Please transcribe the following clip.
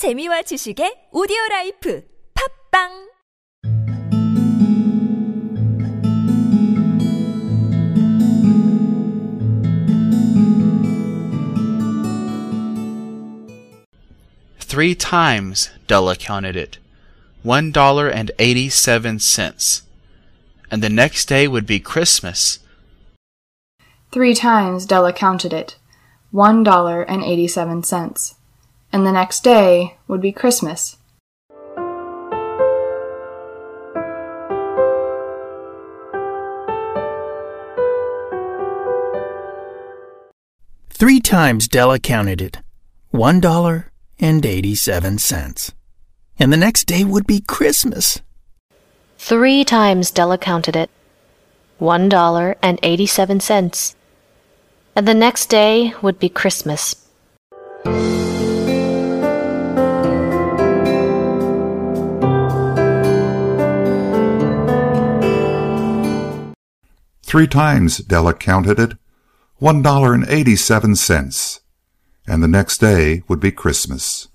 재미와 지식의 오디오 라이프 팟빵 Three times Della counted it. One dollar and eighty seven cents. And the next day would be Christmas. Three times Della counted it. One dollar and eighty seven cents. And the next day would be Christmas. Three times Della counted it. One dollar and eighty-seven cents. And the next day would be Christmas. Three times Della counted it. One dollar and eighty-seven cents. And the next day would be Christmas. Three times Della counted it. One dollar and eighty-seven cents. And the next day would be Christmas.